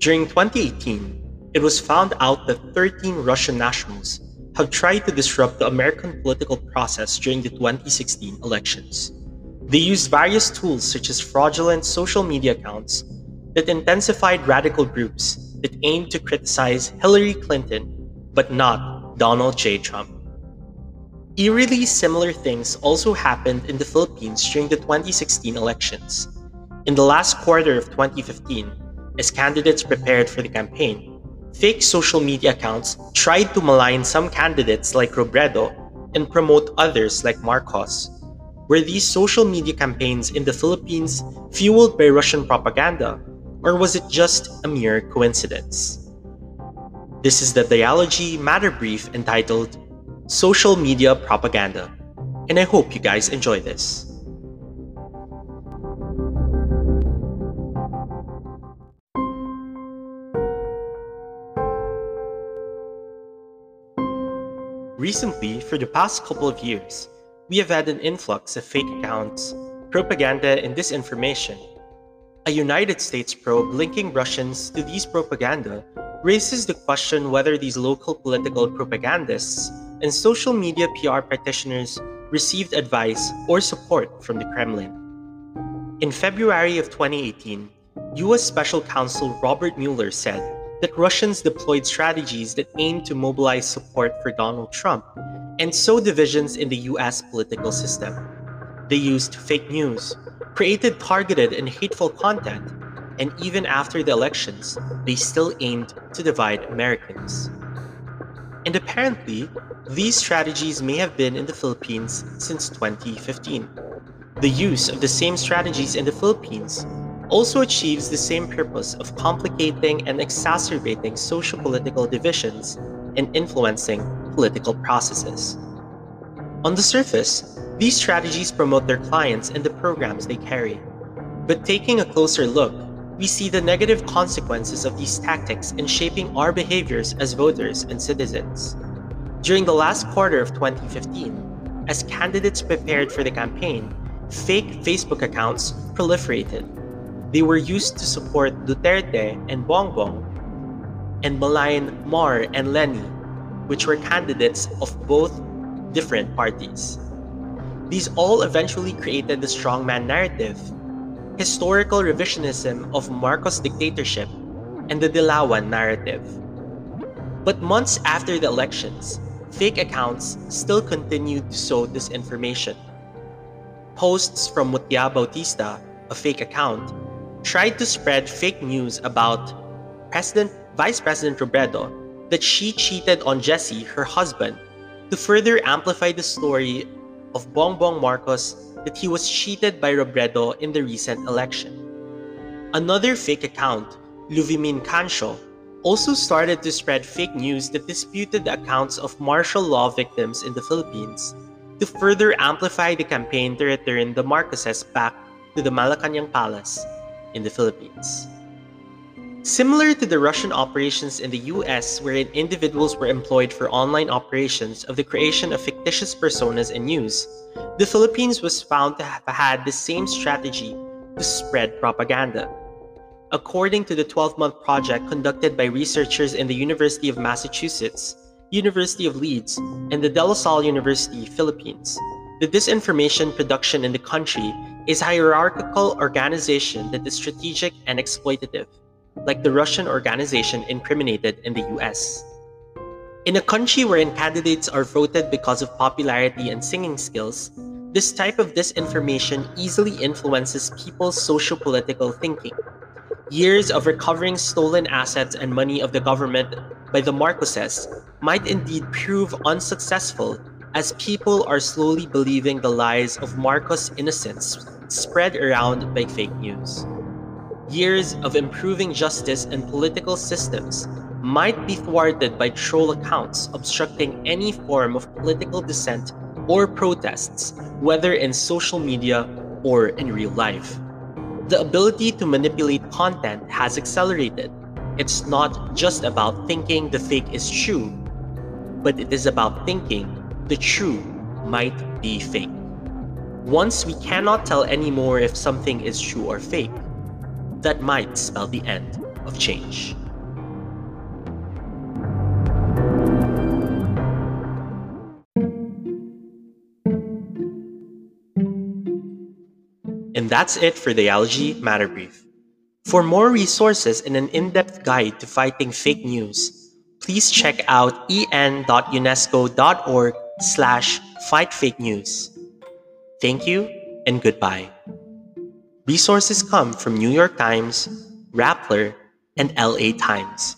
During 2018, it was found out that 13 Russian nationals have tried to disrupt the American political process during the 2016 elections. They used various tools such as fraudulent social media accounts that intensified radical groups that aimed to criticize Hillary Clinton, but not Donald J. Trump. Eerily similar things also happened in the Philippines during the 2016 elections. In the last quarter of 2015, as candidates prepared for the campaign, fake social media accounts tried to malign some candidates like Robredo and promote others like Marcos. Were these social media campaigns in the Philippines fueled by Russian propaganda, or was it just a mere coincidence? This is the Dialogy Matter Brief entitled Social Media Propaganda, and I hope you guys enjoy this. Recently, for the past couple of years, we have had an influx of fake accounts, propaganda, and disinformation. A United States probe linking Russians to these propaganda raises the question whether these local political propagandists and social media PR practitioners received advice or support from the Kremlin. In February of 2018, US Special Counsel Robert Mueller said that Russians deployed strategies that aimed to mobilize support for Donald Trump and sow divisions in the US political system. They used fake news, created targeted and hateful content, and even after the elections, they still aimed to divide Americans. And apparently, these strategies may have been in the Philippines since 2015. The use of the same strategies in the Philippines also achieves the same purpose of complicating and exacerbating socio-political divisions and influencing political processes. On the surface, these strategies promote their clients and the programs they carry. But taking a closer look, we see the negative consequences of these tactics in shaping our behaviors as voters and citizens. During the last quarter of 2015, as candidates prepared for the campaign, fake Facebook accounts proliferated they were used to support Duterte and Bongbong and malign Mar and Leni, which were candidates of both different parties. These all eventually created the strongman narrative, historical revisionism of Marcos dictatorship, and the Dilawan narrative. But months after the elections, fake accounts still continued to sow disinformation. Posts from Mutia Bautista, a fake account, tried to spread fake news about President Vice President Robredo that she cheated on Jesse, her husband, to further amplify the story of Bongbong Marcos that he was cheated by Robredo in the recent election. Another fake account, Luvimin Cancio, also started to spread fake news that disputed the accounts of martial law victims in the Philippines to further amplify the campaign to return the Marcoses back to the Malacanang Palace in the Philippines. Similar to the Russian operations in the US, wherein individuals were employed for online operations of the creation of fictitious personas and news, the Philippines was found to have had the same strategy to spread propaganda. According to the 12 month project conducted by researchers in the University of Massachusetts, University of Leeds, and the De La Salle University, Philippines, the disinformation production in the country is hierarchical organization that is strategic and exploitative, like the Russian organization incriminated in the US. In a country wherein candidates are voted because of popularity and singing skills, this type of disinformation easily influences people's socio-political thinking. Years of recovering stolen assets and money of the government by the Marcoses might indeed prove unsuccessful as people are slowly believing the lies of Marcos' innocence spread around by fake news. Years of improving justice and political systems might be thwarted by troll accounts obstructing any form of political dissent or protests, whether in social media or in real life. The ability to manipulate content has accelerated. It's not just about thinking the fake is true, but it is about thinking the true might be fake. Once we cannot tell anymore if something is true or fake, that might spell the end of change. And that's it for the Algae Matter Brief. For more resources and an in-depth guide to fighting fake news, please check out en.unesco.org slash fight fake news. Thank you and goodbye. Resources come from New York Times, Rappler, and LA Times.